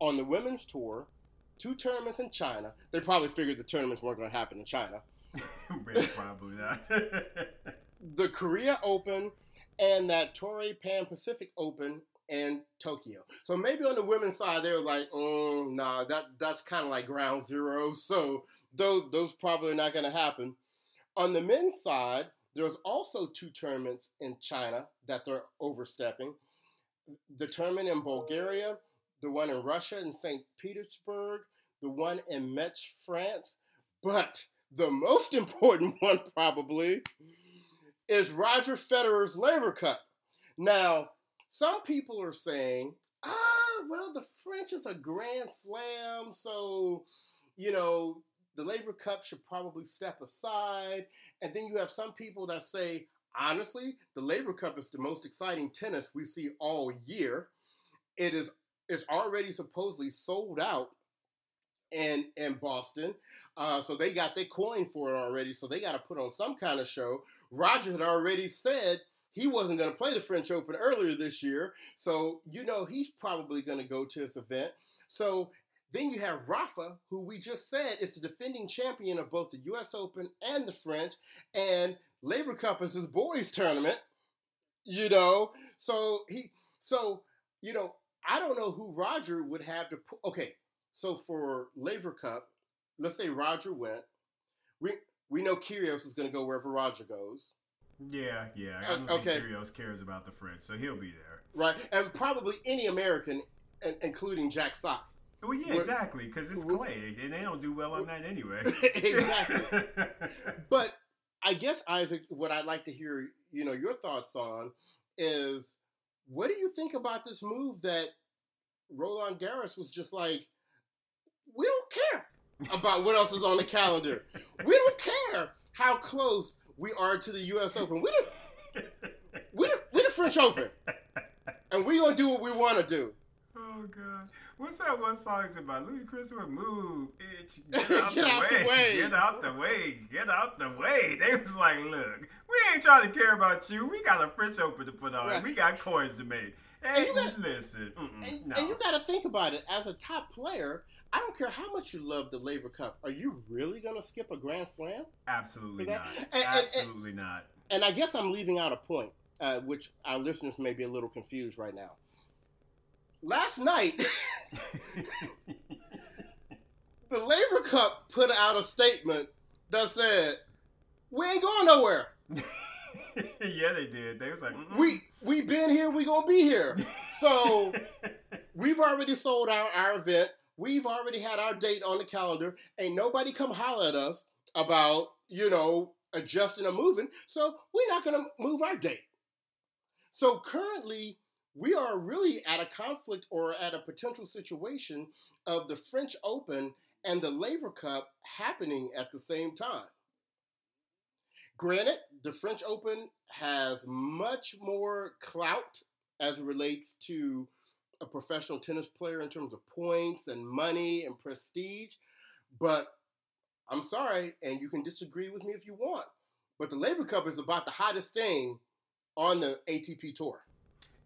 on the women's tour two tournaments in China. They probably figured the tournaments weren't going to happen in China. probably not. the Korea Open and that Toray Pan Pacific Open in Tokyo. So maybe on the women's side they were like, mm, nah, that that's kind of like ground zero. So those those probably not going to happen. On the men's side, there's also two tournaments in China that they're overstepping. The tournament in Bulgaria, the one in Russia in St. Petersburg, the one in Metz, France. But the most important one probably is Roger Federer's Laver Cup. Now, some people are saying, ah, well, the French is a grand slam, so, you know, the Laver Cup should probably step aside. And then you have some people that say, honestly, the Laver Cup is the most exciting tennis we see all year. It is it's already supposedly sold out in in Boston. Uh, so they got their coin for it already. So they got to put on some kind of show. Roger had already said he wasn't going to play the French Open earlier this year. So, you know, he's probably going to go to this event. So then you have Rafa, who we just said is the defending champion of both the U.S. Open and the French, and Laver Cup is his boys' tournament. You know, so he, so you know, I don't know who Roger would have to. Put, okay, so for Laver Cup, let's say Roger went. We we know Kyrgios is going to go wherever Roger goes. Yeah, yeah. I don't okay. think Kyrgios cares about the French, so he'll be there. Right, and probably any American, including Jack Sock. Well, yeah, exactly, because it's clay, and they don't do well on that anyway. exactly. but I guess Isaac, what I'd like to hear, you know, your thoughts on is what do you think about this move that Roland Garros was just like, we don't care about what else is on the calendar. We don't care how close we are to the U.S. Open. We the, we the, we the French Open, and we gonna do what we want to do. Oh God, what's that one song it's about? Ludacris would move, bitch. Get out, Get the, out way. the way. Get out the way. Get out the way. They was like, look, we ain't trying to care about you. We got a French Open to put on. Right. We got coins to make. Hey, gotta, listen, and, no. and you got to think about it. As a top player, I don't care how much you love the Laver Cup. Are you really going to skip a Grand Slam? Absolutely not. And, Absolutely and, not. And I guess I'm leaving out a point, uh, which our listeners may be a little confused right now. Last night, the Laver Cup put out a statement that said, "We ain't going nowhere." yeah, they did. They was like, Mm-mm. "We we been here. We gonna be here." So we've already sold out our event. We've already had our date on the calendar. Ain't nobody come holler at us about you know adjusting or moving. So we're not gonna move our date. So currently, we are really at a conflict or at a potential situation of the French Open and the Laver Cup happening at the same time. Granted, the French Open has much more clout as it relates to a professional tennis player in terms of points and money and prestige, but I'm sorry, and you can disagree with me if you want, but the Laver Cup is about the hottest thing on the ATP tour.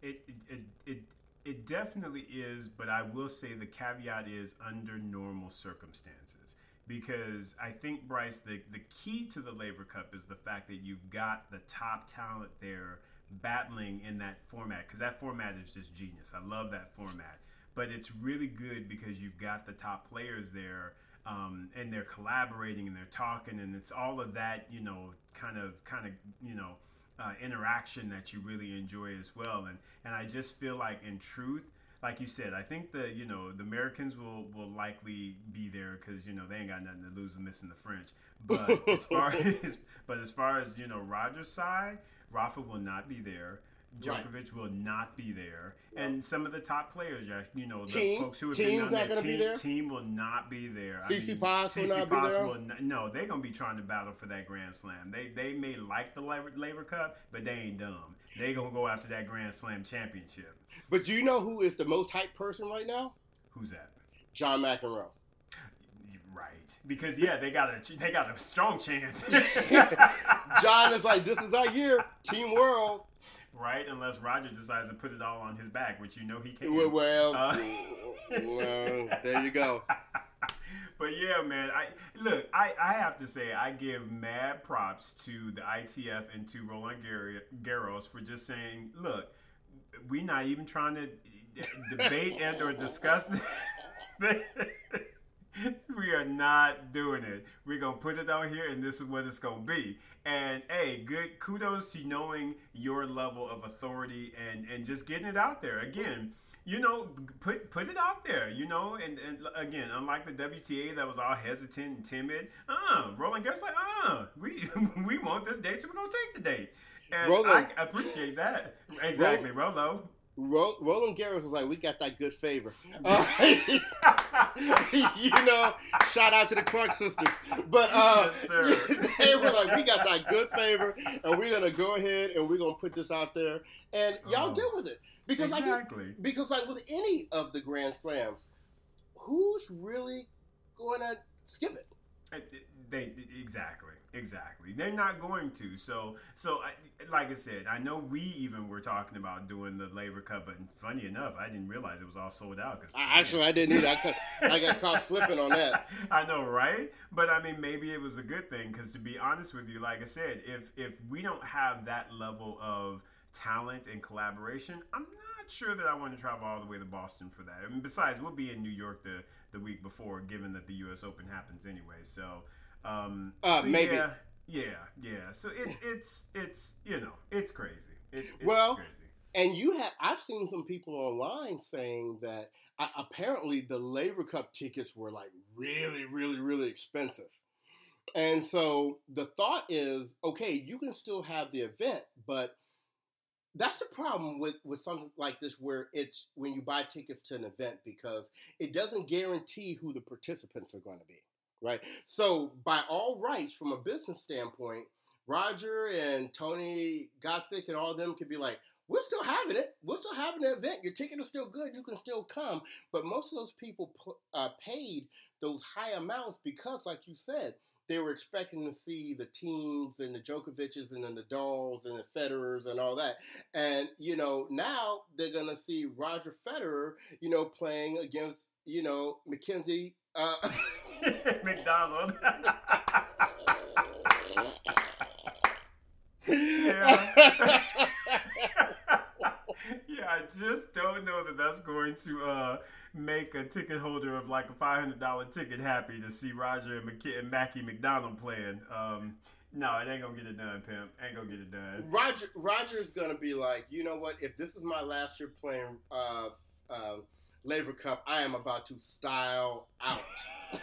It, it, it, it definitely is, but I will say the caveat is under normal circumstances. Because I think, Bryce, the, the key to the Laver Cup is the fact that you've got the top talent there battling in that format. Because that format is just genius. I love that format. But it's really good because you've got the top players there um, and they're collaborating and they're talking and it's all of that, you know, kind of, kind of, you know, uh, interaction that you really enjoy as well. And and I just feel like in truth, like you said, I think the you know the Americans will will likely be there because you know they ain't got nothing to lose and missing the French. But as far as but as far as you know Roger's side, Rafa will not be there. Djokovic right. will not be there, and some of the top players, you know, the team, folks who have been on that team, team will not be there. Tsitsipas will not be there. Not, no, they're gonna be trying to battle for that Grand Slam. They they may like the Laver, Laver Cup, but they ain't dumb. They gonna go after that Grand Slam championship. But do you know who is the most hyped person right now? Who's that? John McEnroe. Right, because yeah, they got a they got a strong chance. John is like, this is our year, Team World right? Unless Roger decides to put it all on his back, which you know he can. Well, well, uh, well there you go. But yeah, man, I look. I, I have to say, I give mad props to the ITF and to Roland Garros for just saying, look, we're not even trying to debate and or discuss. we are not doing it. We're gonna put it out here, and this is what it's gonna be. And hey, good kudos to knowing your level of authority and and just getting it out there. Again, you know, put put it out there. You know, and and again, unlike the WTA that was all hesitant and timid, uh, Roland Garros like, uh, we we want this date, so we're gonna take the date. And Roland. I appreciate that. Exactly, Rolo. Roland Garros was like, "We got that good favor." Uh, you know, shout out to the Clark sisters. But uh, yes, they were like, "We got that good favor, and we're gonna go ahead and we're gonna put this out there, and y'all oh, deal with it." Because exactly. like, because like with any of the Grand Slams, who's really going to skip it? They exactly, exactly. They're not going to. So, so I, like I said, I know we even were talking about doing the Laver Cup, but funny enough, I didn't realize it was all sold out. Cause actually, I didn't either. I, got, I got caught slipping on that. I know, right? But I mean, maybe it was a good thing because to be honest with you, like I said, if if we don't have that level of talent and collaboration, I'm not sure that I want to travel all the way to Boston for that. I mean, besides, we'll be in New York the the week before, given that the U.S. Open happens anyway. So. Um, uh, so maybe. Yeah, yeah, yeah. So it's it's it's you know it's crazy. It's, it's well, crazy. And you have I've seen some people online saying that uh, apparently the Laver Cup tickets were like really, really, really expensive. And so the thought is, okay, you can still have the event, but that's the problem with with something like this where it's when you buy tickets to an event because it doesn't guarantee who the participants are going to be right? So, by all rights, from a business standpoint, Roger and Tony Godsick and all of them could be like, we're still having it. We're still having the event. Your ticket is still good. You can still come. But most of those people uh, paid those high amounts because, like you said, they were expecting to see the teams and the Djokovic's and then the Nadals and the Federers and all that. And, you know, now they're going to see Roger Federer, you know, playing against, you know, Mackenzie. Uh, McDonald. yeah. yeah, I just don't know that that's going to uh, make a ticket holder of like a five hundred dollar ticket happy to see Roger and, McK- and Mackie McDonald playing. Um, no, it ain't gonna get it done, pimp. Ain't gonna get it done. Roger Roger's gonna be like, you know what? If this is my last year playing uh, uh, Laver Cup, I am about to style out.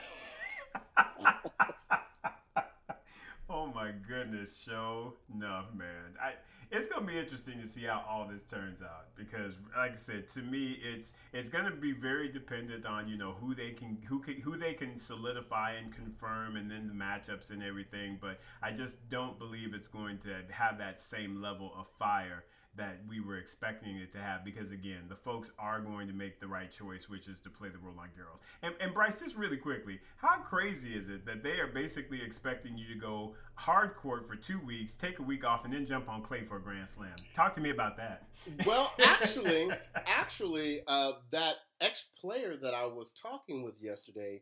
oh my goodness, show no man. I it's gonna be interesting to see how all this turns out because, like I said, to me, it's it's gonna be very dependent on you know who they can who can, who they can solidify and confirm, and then the matchups and everything. But I just don't believe it's going to have that same level of fire that we were expecting it to have because again the folks are going to make the right choice which is to play the Roland Garros and, and Bryce just really quickly how crazy is it that they are basically expecting you to go hard court for two weeks take a week off and then jump on clay for a grand slam? Talk to me about that. Well actually actually uh, that ex-player that I was talking with yesterday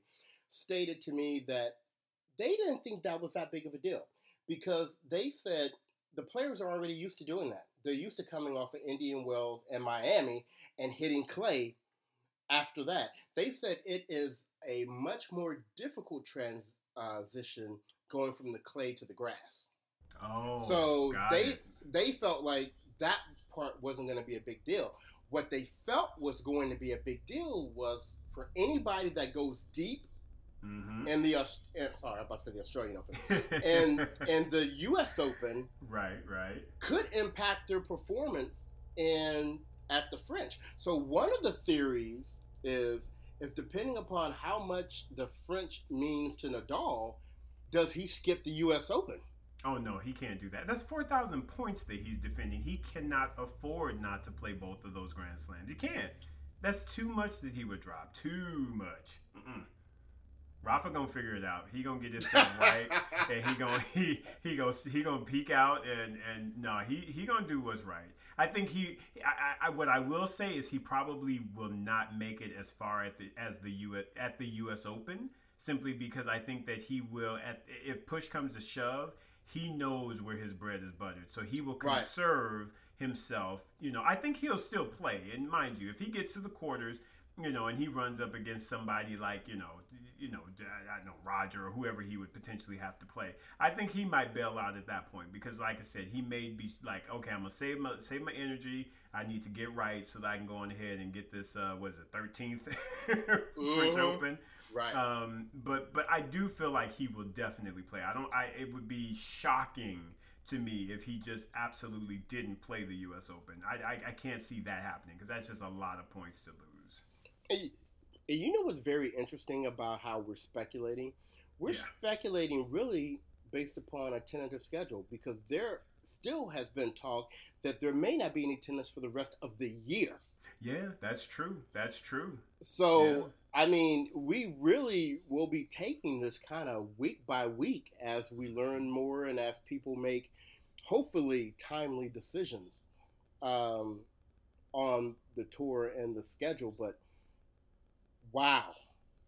stated to me that they didn't think that was that big of a deal because they said the players are already used to doing that they're used to coming off of Indian Wells and Miami and hitting clay after that. They said it is a much more difficult transition going from the clay to the grass. Oh, so they it. they felt like that part wasn't going to be a big deal. What they felt was going to be a big deal was for anybody that goes deep Mm-hmm. And the uh, sorry, I'm about to say the Australian Open and and the U.S. Open, right, right, could impact their performance in at the French. So one of the theories is is depending upon how much the French means to Nadal, does he skip the U.S. Open? Oh no, he can't do that. That's four thousand points that he's defending. He cannot afford not to play both of those Grand Slams. He can't. That's too much that he would drop. Too much. Mm-mm. Rafa gonna figure it out. He gonna get himself right, and he gonna he he gonna he gonna peek out and and no, he he gonna do what's right. I think he. I, I, what I will say is he probably will not make it as far at the as the U at the U.S. Open simply because I think that he will at if push comes to shove, he knows where his bread is buttered, so he will conserve right. himself. You know, I think he'll still play, and mind you, if he gets to the quarters you know, and he runs up against somebody like you know, you know, I know Roger or whoever he would potentially have to play. I think he might bail out at that point because, like I said, he may be like, okay, I'm gonna save my save my energy. I need to get right so that I can go on ahead and get this. Uh, what is it, 13th French mm-hmm. Open? Right. Um, but but I do feel like he will definitely play. I don't. I it would be shocking to me if he just absolutely didn't play the U.S. Open. I I, I can't see that happening because that's just a lot of points to lose. And you know what's very interesting about how we're speculating? We're yeah. speculating really based upon a tentative schedule because there still has been talk that there may not be any tennis for the rest of the year. Yeah, that's true. That's true. So, yeah. I mean, we really will be taking this kind of week by week as we learn more and as people make hopefully timely decisions um, on the tour and the schedule. But Wow.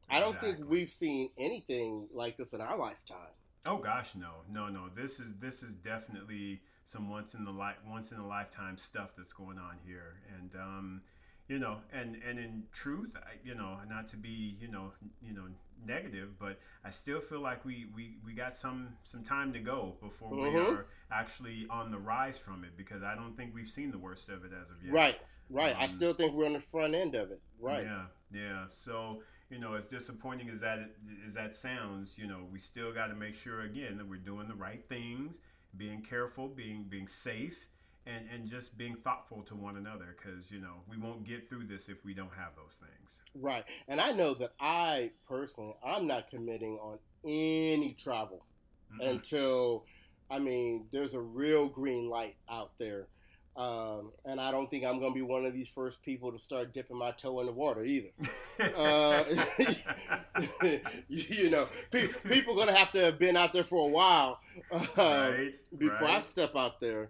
I don't think we've seen anything like this in our lifetime. Oh gosh, no, no, no. This is this is definitely some once in the li- once in a lifetime stuff that's going on here, and um, you know, and and in truth, I, you know, not to be you know you know negative, but I still feel like we we, we got some some time to go before mm-hmm. we are actually on the rise from it because I don't think we've seen the worst of it as of yet. Right, right. Um, I still think we're on the front end of it. Right. Yeah, yeah. So you know, as disappointing as that as that sounds, you know, we still got to make sure again that we're doing the right things, being careful, being being safe and and just being thoughtful to one another because you know we won't get through this if we don't have those things right and i know that i personally i'm not committing on any travel mm until i mean there's a real green light out there Um, and I don't think I'm going to be one of these first people to start dipping my toe in the water either. uh, you know, pe- people are going to have to have been out there for a while uh, right, before right. I step out there.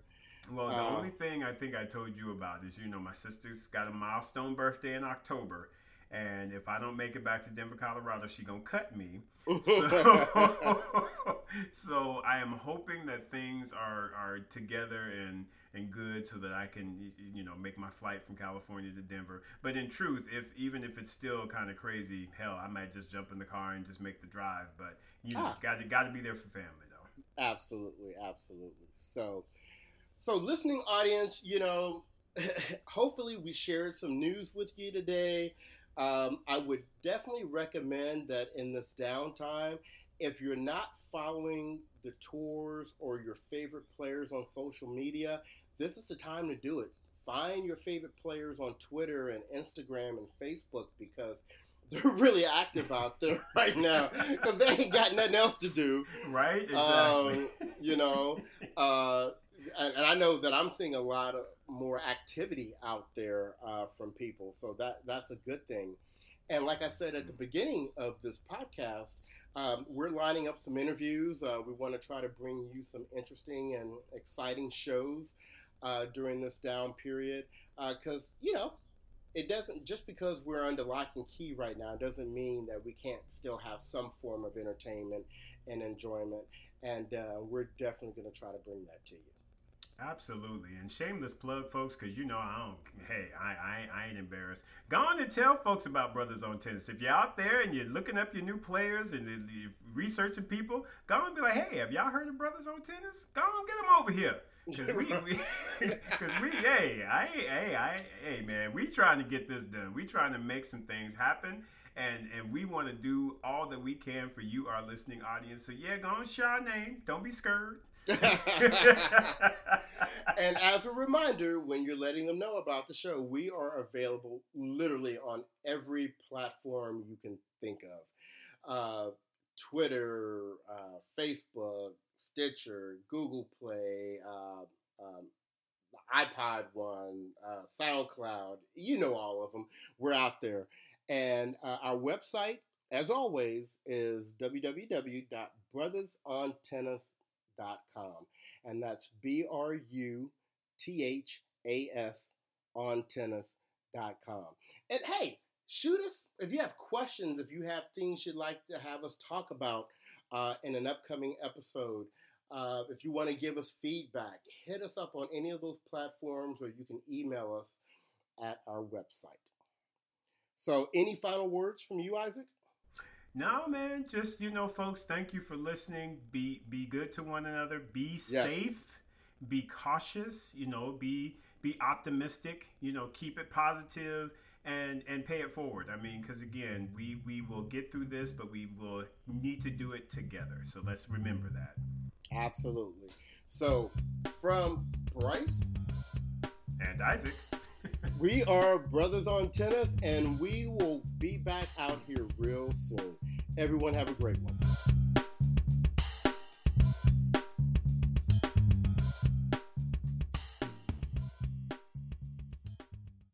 Well, the uh, only thing I think I told you about is, you know, my sister's got a milestone birthday in October, and if I don't make it back to Denver, Colorado, she gonna cut me. So, so I am hoping that things are are together and and good so that I can you know make my flight from California to Denver. But in truth, if even if it's still kind of crazy, hell, I might just jump in the car and just make the drive. But you know, ah. got to got to be there for family though. Absolutely, absolutely. So, so listening audience, you know, hopefully we shared some news with you today. Um, I would definitely recommend that in this downtime, if you're not following the tours or your favorite players on social media, this is the time to do it. Find your favorite players on Twitter and Instagram and Facebook because they're really active out there right now because they ain't got nothing else to do. Right? Exactly. Um, you know, uh, and, I know that I'm seeing a lot of more activity out there uh, from people, so that that's a good thing. And like I said at the beginning of this podcast, um, we're lining up some interviews. Uh, we want to try to bring you some interesting and exciting shows uh, during this down period because uh, you know it doesn't just because we're under lock and key right now doesn't mean that we can't still have some form of entertainment and enjoyment and uh, we're definitely going to try to bring that to you Absolutely, and shameless plug, folks, because you know I don't. Hey, I, I I ain't embarrassed. Go on and tell folks about Brothers on Tennis. If you're out there and you're looking up your new players and you're researching people, go on and be like, hey, have y'all heard of Brothers on Tennis? Go on, get them over here. Cause we, we, cause we, hey, I, hey, I, hey, man, we trying to get this done. We trying to make some things happen, and and we want to do all that we can for you, our listening audience. So yeah, go on, share our name. Don't be scared. and as a reminder, when you're letting them know about the show, we are available literally on every platform you can think of uh, Twitter, uh, Facebook, Stitcher, Google Play, uh, um, the iPod one, uh, SoundCloud. You know all of them. We're out there. And uh, our website, as always, is www.bruthasontennis.com and that's B R U T H A S on tennis.com. And hey, shoot us if you have questions, if you have things you'd like to have us talk about uh, in an upcoming episode. Uh, if you want to give us feedback, hit us up on any of those platforms or you can email us at our website. So, any final words from you, Isaac? No, man. Just you know, folks. Thank you for listening. Be be good to one another. Be yes. safe. Be cautious. You know, be be optimistic. You know, keep it positive and and pay it forward. I mean, because again, we we will get through this, but we will need to do it together. So let's remember that. Absolutely. So from Bryce and Isaac. We are Brothers on Tennis, and we will be back out here real soon. Everyone, have a great one.